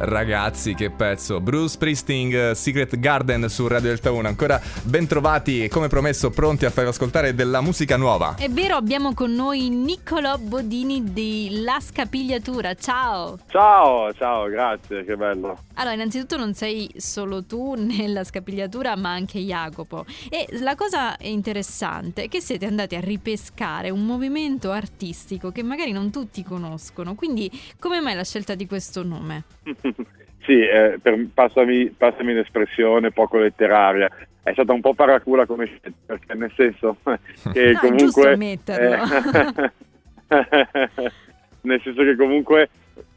ragazzi, che pezzo. Bruce Springsteen, Secret Garden su Radio Delta 1. Ancora ben trovati e come promesso pronti a farvi ascoltare della musica nuova. È vero, abbiamo con noi Niccolò Bodini di La Scapigliatura. Ciao! Ciao, ciao, grazie, che bello. Allora, innanzitutto non sei solo tu nella scapigliatura, ma anche Jacopo. E la cosa interessante è che siete andati a ripescare un movimento artistico che magari non tutti conoscono. Quindi, come mai la scelta di questo nome? sì, eh, per, passami, passami l'espressione poco letteraria. È stata un po' paracula come scelta, perché nel senso che no, comunque... Giusto ammetterlo. Eh, nel senso che comunque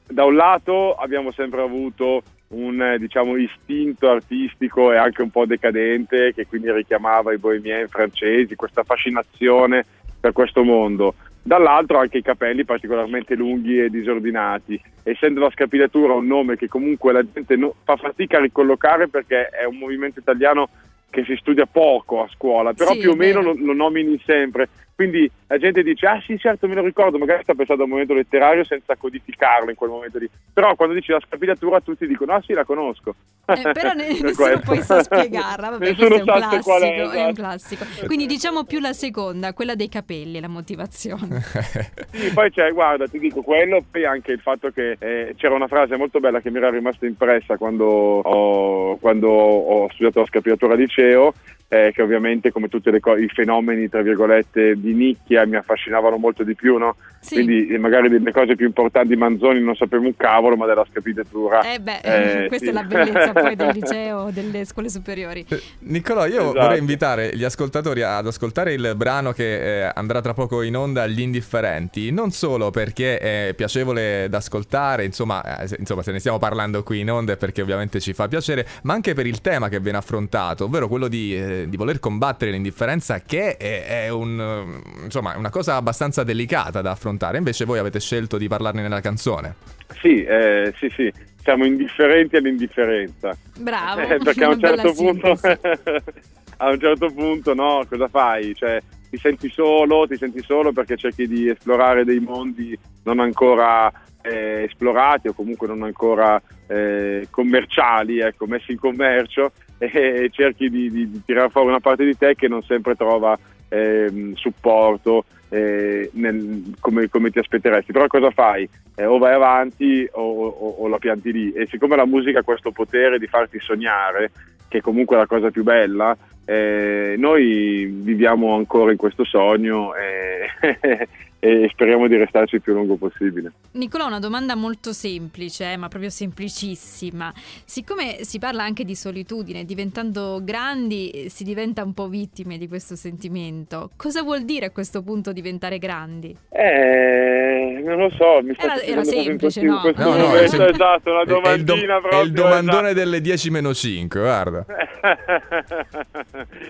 da un lato abbiamo sempre avuto un diciamo, istinto artistico e anche un po' decadente che quindi richiamava i bohemien francesi, questa fascinazione per questo mondo. Dall'altro anche i capelli particolarmente lunghi e disordinati. Essendo la scapigliatura un nome che comunque la gente no, fa fatica a ricollocare perché è un movimento italiano che si studia poco a scuola, però Sì, più o meno lo, lo nomini sempre. Quindi la gente dice, ah sì certo me lo ricordo, magari sta pensando a un momento letterario senza codificarlo in quel momento lì. Però quando dici la scapigliatura tutti dicono, ah sì la conosco. Eh, però ne- nessuno poi sa spiegarla. Vabbè, Nessuno questo è un classico. qual è, è un esatto. classico. Quindi diciamo più la seconda, quella dei capelli, la motivazione. Sì, poi c'è, guarda, ti dico quello, poi anche il fatto che eh, c'era una frase molto bella che mi era rimasta impressa quando ho, quando ho studiato la scapigliatura al liceo, eh, che ovviamente come tutti i fenomeni, tra virgolette, di nicchia mi affascinavano molto di più, no? Sì. Quindi eh, magari delle cose più importanti di Manzoni non sapevo un cavolo, ma della scapigliatura. Eh beh, Eh, questa sì. è la bellezza poi del liceo, delle scuole superiori. Eh, Nicolò, io Esatto. vorrei invitare gli ascoltatori ad ascoltare il brano che eh, andrà tra poco in onda agli indifferenti, non solo perché è piacevole da ascoltare, insomma, eh, se, insomma, se ne stiamo parlando qui in onda è perché ovviamente ci fa piacere, ma anche per il tema che viene affrontato, ovvero quello di, eh, di voler combattere l'indifferenza che è, è un, insomma, è una cosa abbastanza delicata da affrontare, invece voi avete scelto di parlarne nella canzone. Sì, eh, sì, sì, siamo indifferenti all'indifferenza. Bravo. Eh, perché a un certo punto. a un certo punto, no, cosa fai? Cioè, ti senti solo, ti senti solo perché cerchi di esplorare dei mondi non ancora eh, esplorati o comunque non ancora eh, commerciali, ecco, messi in commercio e cerchi di, di, di tirare fuori una parte di te che non sempre trova ehm, supporto eh, nel- come, come ti aspetteresti. Però cosa fai? Eh, o vai avanti o, o- o la pianti lì. E siccome la musica ha questo potere di farti sognare, che comunque è la cosa più bella, eh, noi viviamo ancora in questo sogno e, e speriamo di restarci il più lungo possibile. Nicolò, una domanda molto semplice, eh, ma proprio semplicissima. Siccome si parla anche di solitudine, diventando grandi eh, si diventa un po' vittime di questo sentimento. Cosa vuol dire a questo punto diventare grandi? Eh, non lo so, mi sta Era- era semplice, no? No, no, è sem- esatto, una È- è il, do- domandina è il domandone esatto. delle 10 meno 5, guarda.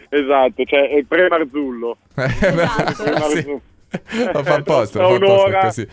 esatto, cioè è il pre-Marzullo. Esatto. Sì. Lo fa apposta, lo fa apposta, così.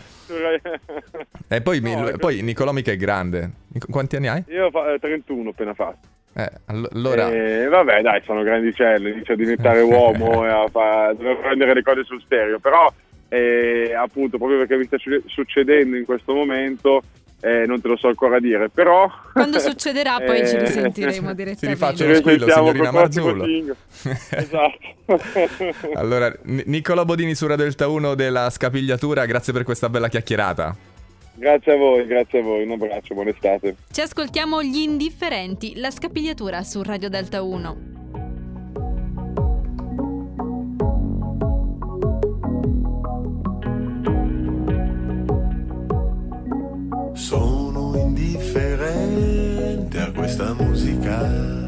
E poi, mi- No, è poi Nicolò mica è grande. Qu- Quanti anni hai? Io ho 31 appena fatto. Eh, all- allora... Eh, vabbè, dai, sono grandicello, inizio a diventare uomo e a fa- devo prendere le cose sul serio. Però, eh, appunto, proprio perché mi sta su- succedendo in questo momento, eh, non te lo so ancora dire. Però. Quando succederà poi ci Eh, risentiremo Ti direttamente. rifaccio Ci lo squillo, risentiamo signorina Marzullo. esatto. Allora, N- Nicolò Bodini su Radio Delta 1 della Scapigliatura, grazie per questa bella chiacchierata. grazie a voi, grazie a voi. Un abbraccio, buona estate. Ci ascoltiamo gli indifferenti, la scapigliatura su Radio Delta 1. Sono